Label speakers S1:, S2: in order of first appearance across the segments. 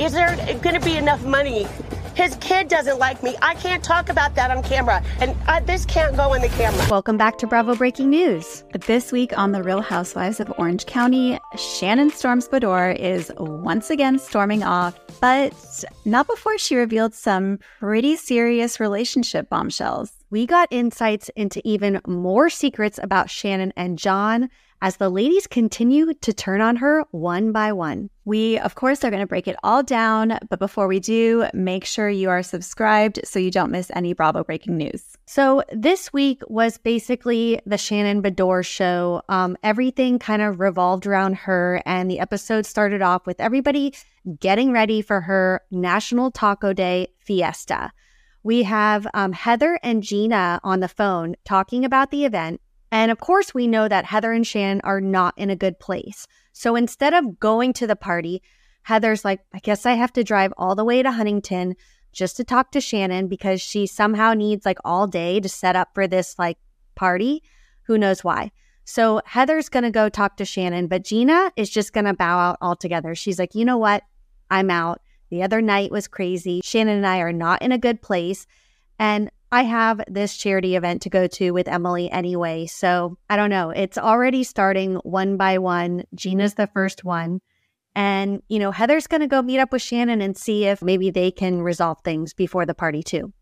S1: Is there going to be enough money? His kid doesn't like me. I can't talk about that on camera. And uh, this can't go in the camera.
S2: Welcome back to Bravo Breaking News. This week on The Real Housewives of Orange County, Shannon Storms Beador is once again storming off, but not before she revealed some pretty serious relationship bombshells.
S3: We got insights into even more secrets about Shannon and John as the ladies continue to turn on her one by one.
S2: We, of course, are going to break it all down, but before we do, make sure you are subscribed so you don't miss any Bravo breaking news.
S3: So, this week was basically the Shannon Beador show. Um, everything kind of revolved around her, and the episode started off with everybody getting ready for her National Taco Day fiesta. We have um, Heather and Gina on the phone talking about the event. And of course, we know that Heather and Shannon are not in a good place. So instead of going to the party, Heather's like, I guess I have to drive all the way to Huntington just to talk to Shannon because she somehow needs like all day to set up for this like party. Who knows why? So Heather's going to go talk to Shannon, but Gina is just going to bow out altogether. She's like, you know what? I'm out. The other night was crazy. Shannon and I are not in a good place. And I have this charity event to go to with Emily anyway. So I don't know. It's already starting one by one. Gina's the first one. And, you know, Heather's going to go meet up with Shannon and see if maybe they can resolve things before the party, too.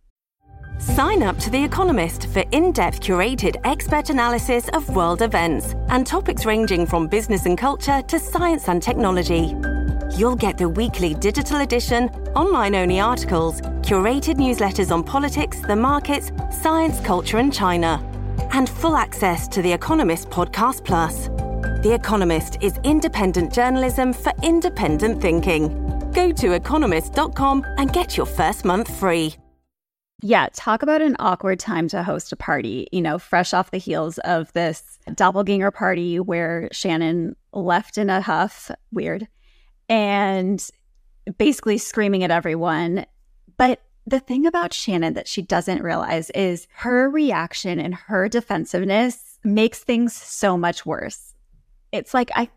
S4: Sign up to The Economist for in depth curated expert analysis of world events and topics ranging from business and culture to science and technology. You'll get the weekly digital edition, online only articles, curated newsletters on politics, the markets, science, culture, and China, and full access to The Economist Podcast Plus. The Economist is independent journalism for independent thinking. Go to economist.com and get your first month free.
S2: Yeah, talk about an awkward time to host a party, you know, fresh off the heels of this doppelganger party where Shannon left in a huff. Weird and basically screaming at everyone. But the thing about Shannon that she doesn't realize is her reaction and her defensiveness makes things so much worse. It's like I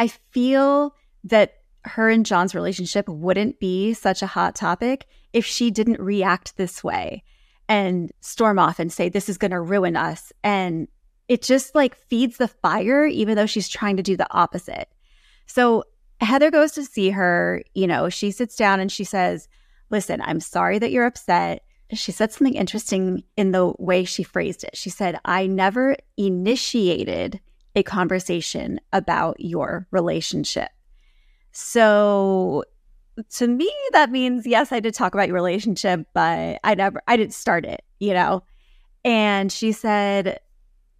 S2: I feel that her and John's relationship wouldn't be such a hot topic if she didn't react this way and storm off and say this is going to ruin us and it just like feeds the fire even though she's trying to do the opposite. So Heather goes to see her. You know, she sits down and she says, Listen, I'm sorry that you're upset. She said something interesting in the way she phrased it. She said, I never initiated a conversation about your relationship. So to me, that means, yes, I did talk about your relationship, but I never, I didn't start it, you know? And she said,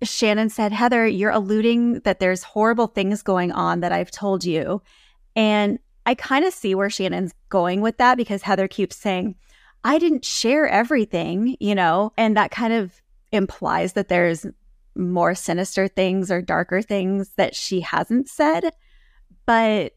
S2: Shannon said, Heather, you're alluding that there's horrible things going on that I've told you. And I kind of see where Shannon's going with that because Heather keeps saying, I didn't share everything, you know, and that kind of implies that there's more sinister things or darker things that she hasn't said. But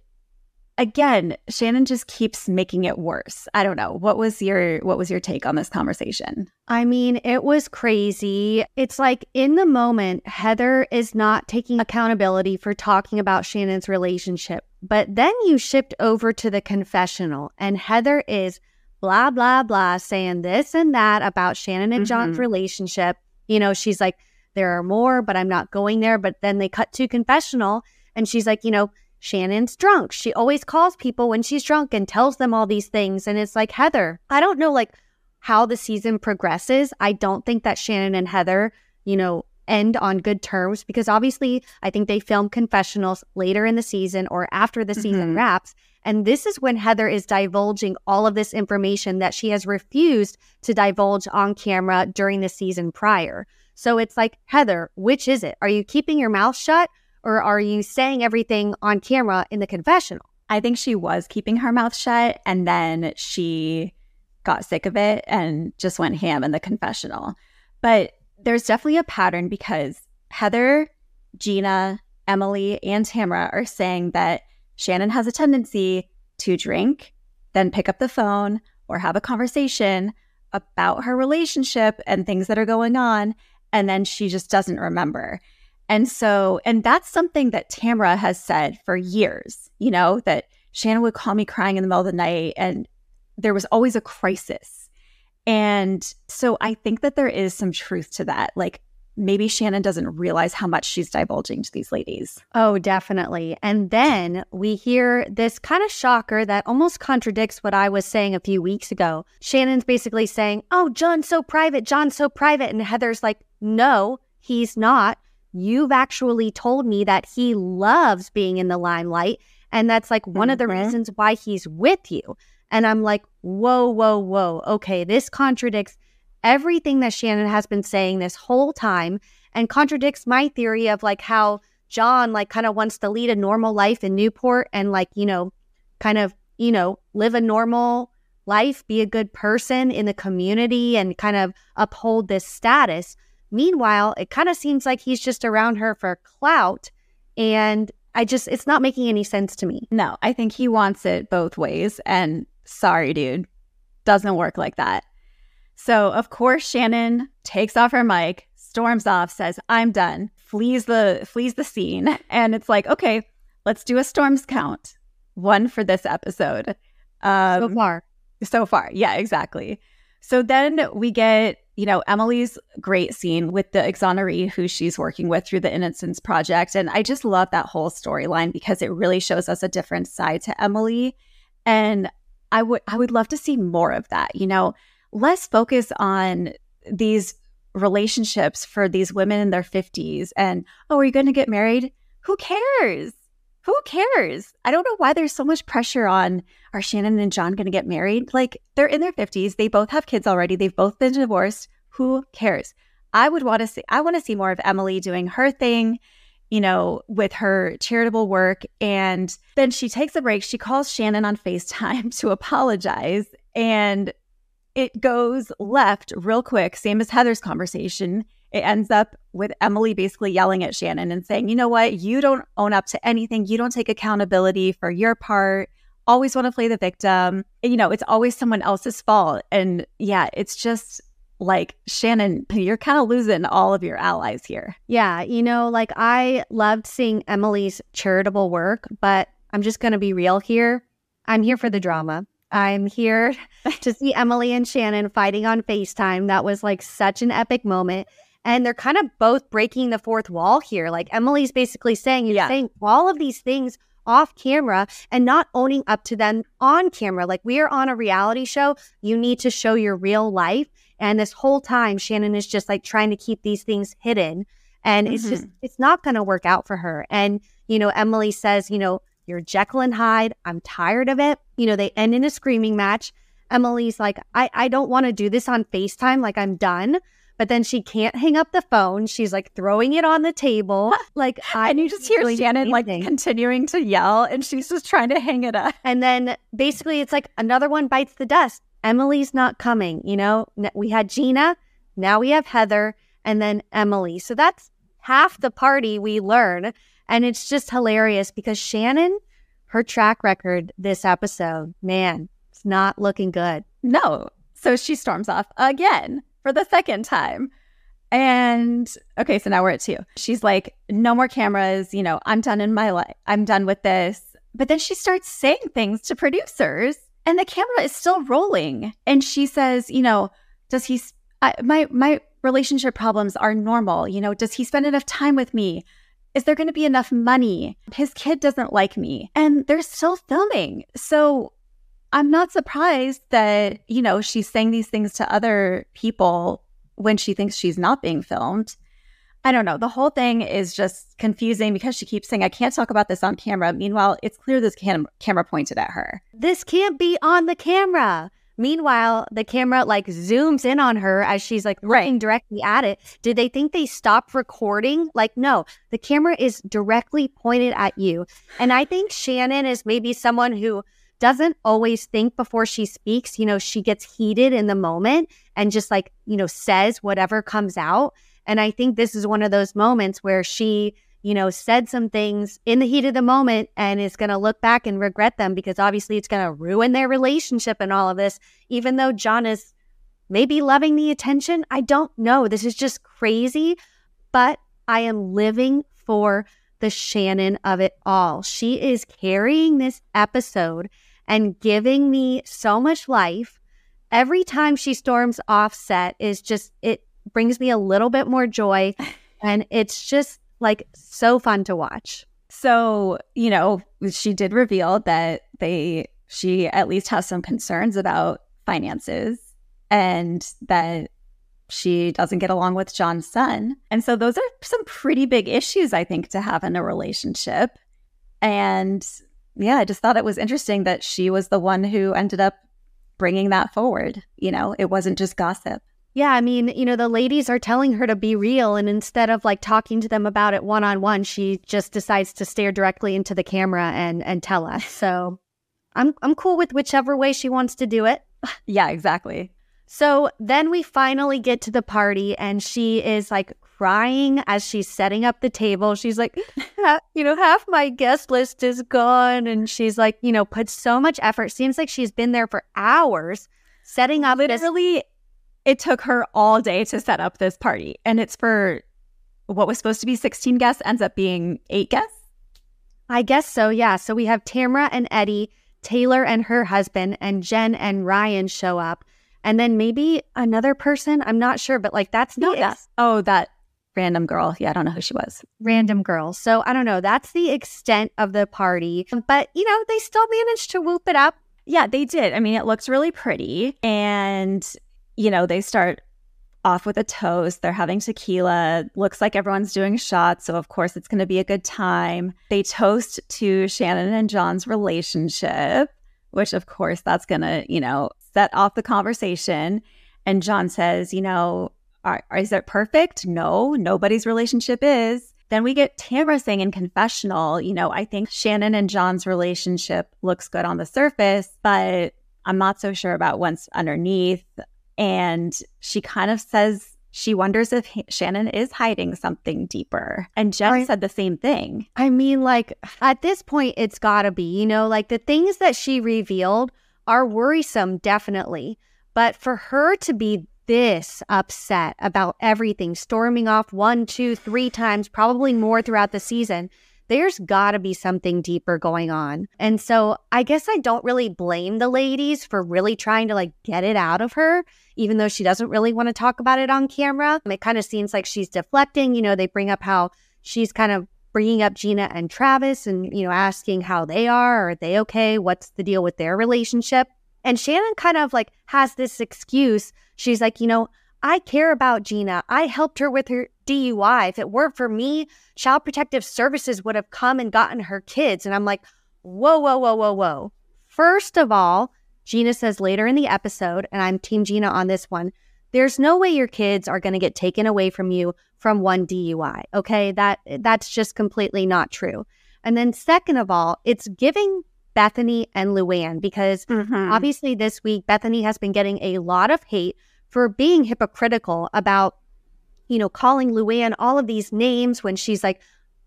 S2: again, Shannon just keeps making it worse. I don't know. What was your what was your take on this conversation?
S3: I mean, it was crazy. It's like in the moment, Heather is not taking accountability for talking about Shannon's relationship. But then you shipped over to the confessional and Heather is blah blah blah saying this and that about Shannon and mm-hmm. John's relationship. You know, she's like there are more, but I'm not going there. But then they cut to confessional and she's like, you know, Shannon's drunk. She always calls people when she's drunk and tells them all these things. And it's like, Heather, I don't know like how the season progresses. I don't think that Shannon and Heather, you know, end on good terms because obviously I think they film confessionals later in the season or after the season mm-hmm. wraps. And this is when Heather is divulging all of this information that she has refused to divulge on camera during the season prior. So it's like, Heather, which is it? Are you keeping your mouth shut or are you saying everything on camera in the confessional?
S2: I think she was keeping her mouth shut and then she got sick of it and just went ham in the confessional. But there's definitely a pattern because Heather, Gina, Emily, and Tamra are saying that Shannon has a tendency to drink, then pick up the phone or have a conversation about her relationship and things that are going on. And then she just doesn't remember. And so, and that's something that Tamra has said for years, you know, that Shannon would call me crying in the middle of the night, and there was always a crisis. And so I think that there is some truth to that. Like maybe Shannon doesn't realize how much she's divulging to these ladies.
S3: Oh, definitely. And then we hear this kind of shocker that almost contradicts what I was saying a few weeks ago. Shannon's basically saying, Oh, John's so private. John's so private. And Heather's like, No, he's not. You've actually told me that he loves being in the limelight. And that's like one mm-hmm. of the mm-hmm. reasons why he's with you. And I'm like, whoa, whoa, whoa. Okay, this contradicts everything that Shannon has been saying this whole time and contradicts my theory of like how John like kind of wants to lead a normal life in Newport and like, you know, kind of, you know, live a normal life, be a good person in the community and kind of uphold this status. Meanwhile, it kind of seems like he's just around her for clout and I just it's not making any sense to me.
S2: No, I think he wants it both ways and sorry dude, doesn't work like that. So, of course, Shannon takes off her mic, storms off, says, "I'm done." Flees the flees the scene, and it's like, "Okay, let's do a storms count. One for this episode."
S3: Um, so far.
S2: So far. Yeah, exactly. So then we get, you know, Emily's great scene with the exoneree who she's working with through the Innocence Project. And I just love that whole storyline because it really shows us a different side to Emily. And I would I would love to see more of that. You know, less focus on these relationships for these women in their 50s and oh are you going to get married who cares who cares i don't know why there's so much pressure on are shannon and john going to get married like they're in their 50s they both have kids already they've both been divorced who cares i would want to see i want to see more of emily doing her thing you know with her charitable work and then she takes a break she calls shannon on facetime to apologize and it goes left real quick, same as Heather's conversation. It ends up with Emily basically yelling at Shannon and saying, you know what? You don't own up to anything. You don't take accountability for your part. Always want to play the victim. You know, it's always someone else's fault. And yeah, it's just like Shannon, you're kind of losing all of your allies here.
S3: Yeah. You know, like I loved seeing Emily's charitable work, but I'm just going to be real here. I'm here for the drama. I'm here to see Emily and Shannon fighting on FaceTime. That was like such an epic moment. And they're kind of both breaking the fourth wall here. Like Emily's basically saying, you're yeah. saying all of these things off camera and not owning up to them on camera. Like we are on a reality show. You need to show your real life. And this whole time, Shannon is just like trying to keep these things hidden. And mm-hmm. it's just, it's not going to work out for her. And, you know, Emily says, you know, you're Jekyll and Hyde. I'm tired of it. You know, they end in a screaming match. Emily's like, I, I don't want to do this on FaceTime. Like, I'm done. But then she can't hang up the phone. She's like throwing it on the table. Like,
S2: I and you just hear Shannon like continuing to yell, and she's just trying to hang it up.
S3: And then basically, it's like another one bites the dust. Emily's not coming. You know, we had Gina, now we have Heather, and then Emily. So that's half the party we learn. And it's just hilarious because Shannon, her track record this episode, man, it's not looking good.
S2: No. So she storms off again for the second time. And okay, so now we're at two. She's like, no more cameras. You know, I'm done in my life. I'm done with this. But then she starts saying things to producers and the camera is still rolling. And she says, you know, does he, I, my, my relationship problems are normal. You know, does he spend enough time with me? Is there going to be enough money? His kid doesn't like me. And they're still filming. So I'm not surprised that, you know, she's saying these things to other people when she thinks she's not being filmed. I don't know. The whole thing is just confusing because she keeps saying, I can't talk about this on camera. Meanwhile, it's clear this cam- camera pointed at her.
S3: This can't be on the camera. Meanwhile, the camera like zooms in on her as she's like looking directly at it. Did they think they stopped recording? Like, no, the camera is directly pointed at you. And I think Shannon is maybe someone who doesn't always think before she speaks. You know, she gets heated in the moment and just like, you know, says whatever comes out. And I think this is one of those moments where she you know, said some things in the heat of the moment and is going to look back and regret them because obviously it's going to ruin their relationship and all of this, even though John is maybe loving the attention. I don't know. This is just crazy, but I am living for the Shannon of it all. She is carrying this episode and giving me so much life. Every time she storms off set is just, it brings me a little bit more joy. And it's just like so fun to watch.
S2: So, you know, she did reveal that they, she at least has some concerns about finances and that she doesn't get along with John's son. And so those are some pretty big issues, I think, to have in a relationship. And yeah, I just thought it was interesting that she was the one who ended up bringing that forward. You know, it wasn't just gossip.
S3: Yeah, I mean, you know, the ladies are telling her to be real. And instead of like talking to them about it one on one, she just decides to stare directly into the camera and, and tell us. So I'm, I'm cool with whichever way she wants to do it.
S2: yeah, exactly.
S3: So then we finally get to the party, and she is like crying as she's setting up the table. She's like, you know, half my guest list is gone. And she's like, you know, put so much effort. Seems like she's been there for hours setting up
S2: Literally,
S3: this-
S2: it took her all day to set up this party. And it's for what was supposed to be 16 guests, ends up being eight guests.
S3: I guess so, yeah. So we have Tamra and Eddie, Taylor and her husband, and Jen and Ryan show up and then maybe another person. I'm not sure, but like that's
S2: No,
S3: the
S2: that
S3: ex-
S2: oh, that random girl. Yeah, I don't know who she was.
S3: random girl. So I don't know. That's the extent of the party. But you know, they still managed to whoop it up.
S2: Yeah, they did. I mean, it looks really pretty. And, you know, they start off with a toast. They're having tequila. Looks like everyone's doing shots. So, of course, it's going to be a good time. They toast to Shannon and John's relationship, which, of course, that's going to, you know, set off the conversation. And John says, you know, is it perfect? No, nobody's relationship is. Then we get Tamra saying in confessional, you know, I think Shannon and John's relationship looks good on the surface, but I'm not so sure about what's underneath. And she kind of says she wonders if Shannon is hiding something deeper. And Jen
S3: Right.
S2: said the same thing.
S3: I mean, like at this point, it's gotta be, you know, like the things that she revealed are worrisome, definitely. But for her to be this upset about everything, storming off one, two, three times, probably more throughout the season, there's gotta be something deeper going on. And so I guess I don't really blame the ladies for really trying to like get it out of her, even though she doesn't really want to talk about it on camera. It kind of seems like she's deflecting. You know, they bring up how she's kind of bringing up Gina and Travis and, you know, asking how they are. Are they okay? What's the deal with their relationship? And Shannon kind of like has this excuse. She's like, you know, I care about Gina. I helped her with her DUI. If it weren't for me, Child Protective Services would have come and gotten her kids. And I'm like, whoa, whoa, whoa, whoa, whoa. First of all, Gina says later in the episode, and I'm Team Gina on this one, there's no way your kids are going to get taken away from you from one DUI. Okay, that that's just completely not true. And then second of all, it's giving Bethany and Luann because mm-hmm. obviously this week Bethany has been getting a lot of hate for being hypocritical about you know calling Luann all of these names when she's like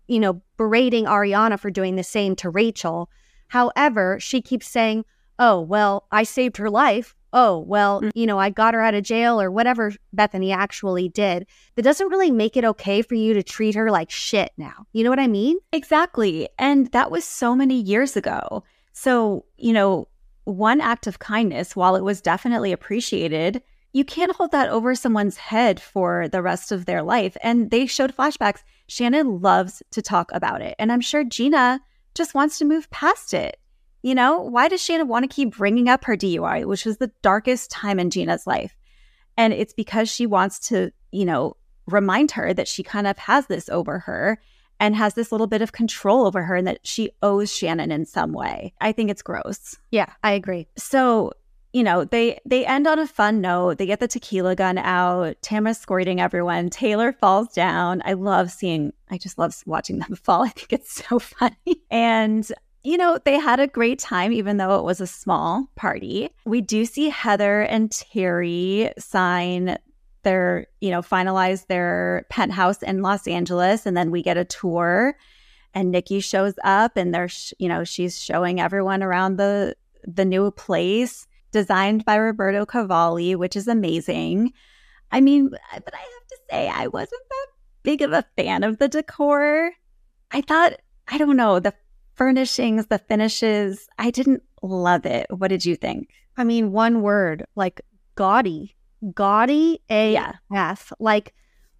S3: you know berating Ariana for doing the same to Rachel. However, she keeps saying, "Oh, well, I saved her life." Oh, well, mm. you know, I got her out of jail or whatever Bethany actually did. That doesn't really make it okay for you to treat her like shit now. You know what I mean?
S2: Exactly. And that was so many years ago. So, you know, one act of kindness, while it was definitely appreciated, you can't hold that over someone's head for the rest of their life. And they showed flashbacks. Shannon loves to talk about it. And I'm sure Gina just wants to move past it. You know, why does Shannon want to keep bringing up her DUI, which was the darkest time in Gina's life? And it's because she wants to, you know, remind her that she kind of has this over her and has this little bit of control over her and that she owes Shannon in some way. I think it's gross.
S3: Yeah, I agree.
S2: So, you know, they they end on a fun note. They get the tequila gun out. Tamra's squirting everyone. Taylor falls down. I love seeing I just love watching them fall. I think it's so funny. And you know, they had a great time, even though it was a small party. We do see Heather and Terry sign their, you know, finalize their penthouse in Los Angeles. And then we get a tour and Nikki shows up and they're, sh- you know, she's showing everyone around the, the new place designed by Roberto Cavalli, which is amazing. I mean, but I have to say, I wasn't that big of a fan of the decor. I thought, I don't know, the furnishings, the finishes, I didn't love it. What did you think?
S3: I mean, one word like gaudy, gaudy AF.
S2: Yeah.
S3: Like,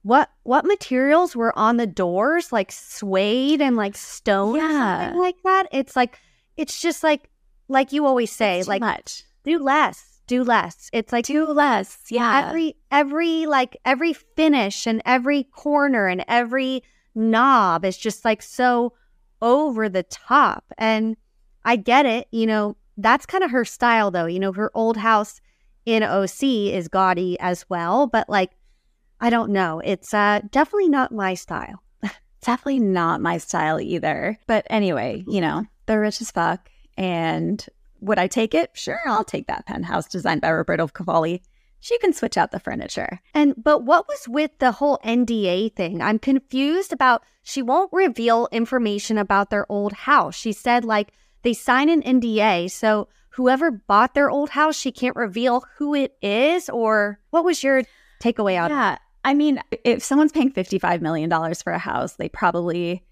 S3: what what materials were on the doors? Like suede and like stone,
S2: Yeah.
S3: like that. It's like, it's just like, like you always say, like
S2: much.
S3: do less, do less. It's like
S2: Do less. Yeah.
S3: every every like every finish and every corner and every knob is just like so over the top and i get it you know that's kind of her style though you know her old house in oc is gaudy as well but like i don't know it's uh definitely not my style
S2: definitely not my style either. But anyway, you know, they're rich as fuck. And would I take it? Sure, I'll take that penthouse designed by Roberto Cavalli. She can switch out the furniture.
S3: And but what was with the whole NDA thing? I'm confused about she won't reveal information about their old house. She said like they sign an NDA, so whoever bought their old house, she can't reveal who it is or what was your takeaway out of
S2: Yeah. I mean, if someone's paying $55 million for a house, they probably,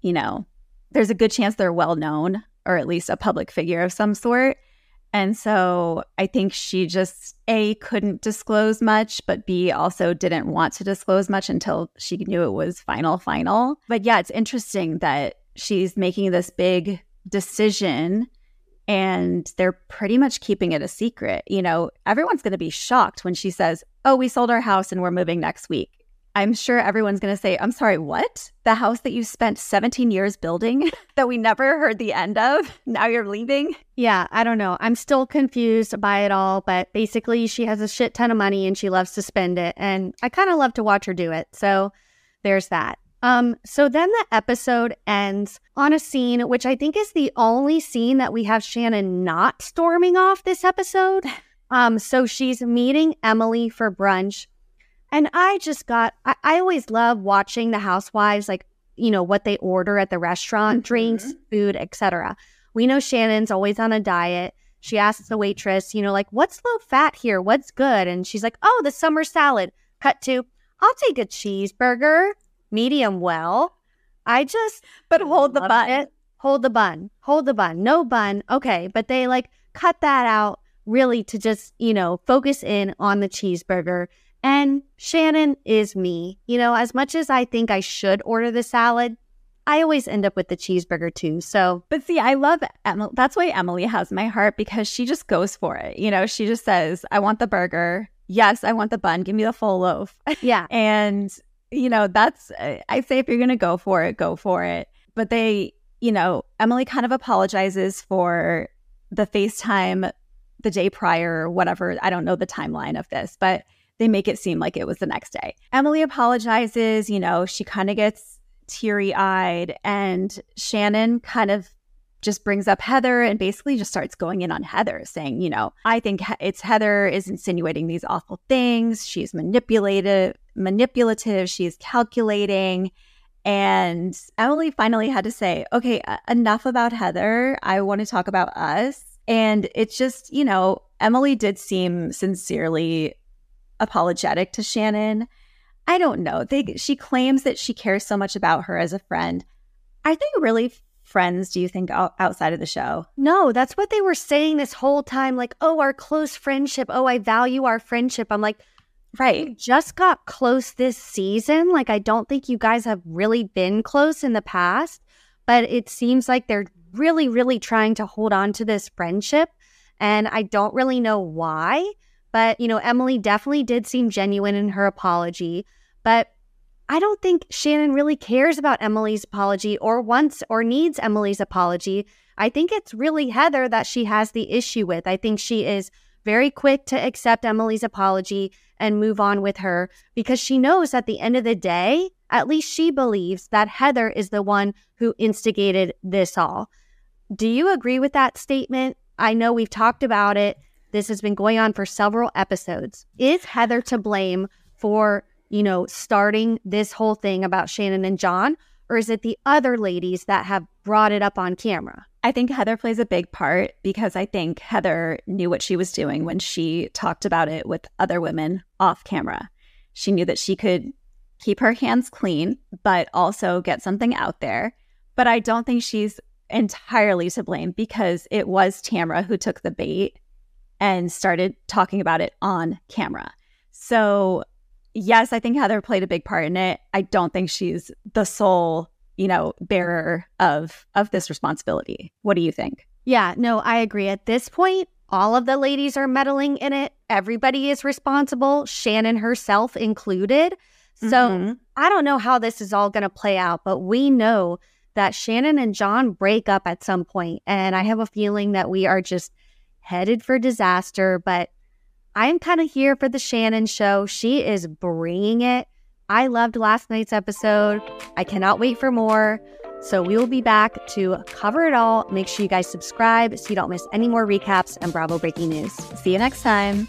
S2: you know, there's a good chance they're well known or at least a public figure of some sort. And so I think she just A, couldn't disclose much, but B, also didn't want to disclose much until she knew it was final, final. But yeah, it's interesting that she's making this big decision and they're pretty much keeping it a secret. You know, everyone's going to be shocked when she says, Oh, we sold our house and we're moving next week. I'm sure everyone's going to say, I'm sorry, what? The house that you spent 17 years building that we never heard the end of? Now you're leaving?
S3: Yeah, I don't know. I'm still confused by it all, but basically she has a shit ton of money and she loves to spend it and I kind of love to watch her do it. So there's that. Um so then the episode ends on a scene which I think is the only scene that we have Shannon not storming off this episode. Um so she's meeting Emily for brunch and I just got I, I always love watching the housewives like you know what they order at the restaurant,
S2: Mhm.
S3: drinks, food, etc. We know Shannon's always on a diet. She asks the waitress, you know, like, what's low fat here? What's good? And she's like, oh, the summer salad. Cut to, I'll take a cheeseburger, medium well. I just
S2: But hold the bun.
S3: it. Hold the bun. Hold the bun. No bun. Okay. But they like cut that out really to just, you know, focus in on the cheeseburger. And Shannon is me. You know, as much as I think I should order the salad, I always end up with the cheeseburger too. So
S2: But see, I love Emily. That's why Emily has my heart because she just goes for it. You know, she just says, I want the burger. Yes, I want the bun. Give me the full loaf.
S3: yeah.
S2: And, you know, that's, I say if you're going to go for it, go for it. But they, you know, Emily kind of apologizes for the FaceTime the day prior or whatever. I don't know the timeline of this, but they make it seem like it was the next day. Emily apologizes, you know, she kind of gets teary eyed, and Shannon kind of just brings up Heather and basically just starts going in on Heather, saying, you know, I think it's Heather is insinuating these awful things. She's manipulative, manipulative. She's calculating. And Emily finally had to say, okay, enough about Heather. I want to talk about us. And it's just, you know, Emily did seem sincerely apologetic to Shannon. I don't know. They she claims that she cares so much about her as a friend. Are they really friends, do you think, outside of the show?
S3: No, that's what they were saying this whole time. Like, oh, our close friendship. Oh, I value our friendship. I'm like,
S2: Right.
S3: just got close this season. Like, I don't think you guys have really been close in the past, but it seems like they're really, really trying to hold on to this friendship. And I don't really know why. But, you know, Emily definitely did seem genuine in her apology. But I don't think Shannon really cares about Emily's apology or wants or needs Emily's apology. I think it's really Heather that she has the issue with. I think she is very quick to accept Emily's apology and move on with her because she knows at the end of the day, at least she believes that Heather is the one who instigated this all. Do you agree with that statement? I know we've talked about it. This has been going on for several episodes. Is Heather to blame for, you know, starting this whole thing about Shannon and John? Or is it the other ladies that have brought it up on camera?
S2: I think Heather plays a big part because I think Heather knew what she was doing when she talked about it with other women off camera. She knew that she could keep her hands clean, but also get something out there. But I don't think she's entirely to blame because it was Tamra who took the bait and started talking about it on camera. So, yes, I think Heather played a big part in it. I don't think she's the sole, you know, bearer of of this responsibility. What do you think?
S3: Yeah, no, I agree. At this point, all of the ladies are meddling in it. Everybody is responsible, Shannon herself included. So, mm-hmm. I don't know how this is all going to play out, but we know that Shannon and John break up at some point, and I have a feeling that we are just headed for disaster, but I'm kind of here for the Shannon show. She is bringing it. I loved last night's episode. I cannot wait for more. So we will be back to cover it all. Make sure you guys subscribe so you don't miss any more recaps and Bravo breaking news.
S2: See you next time.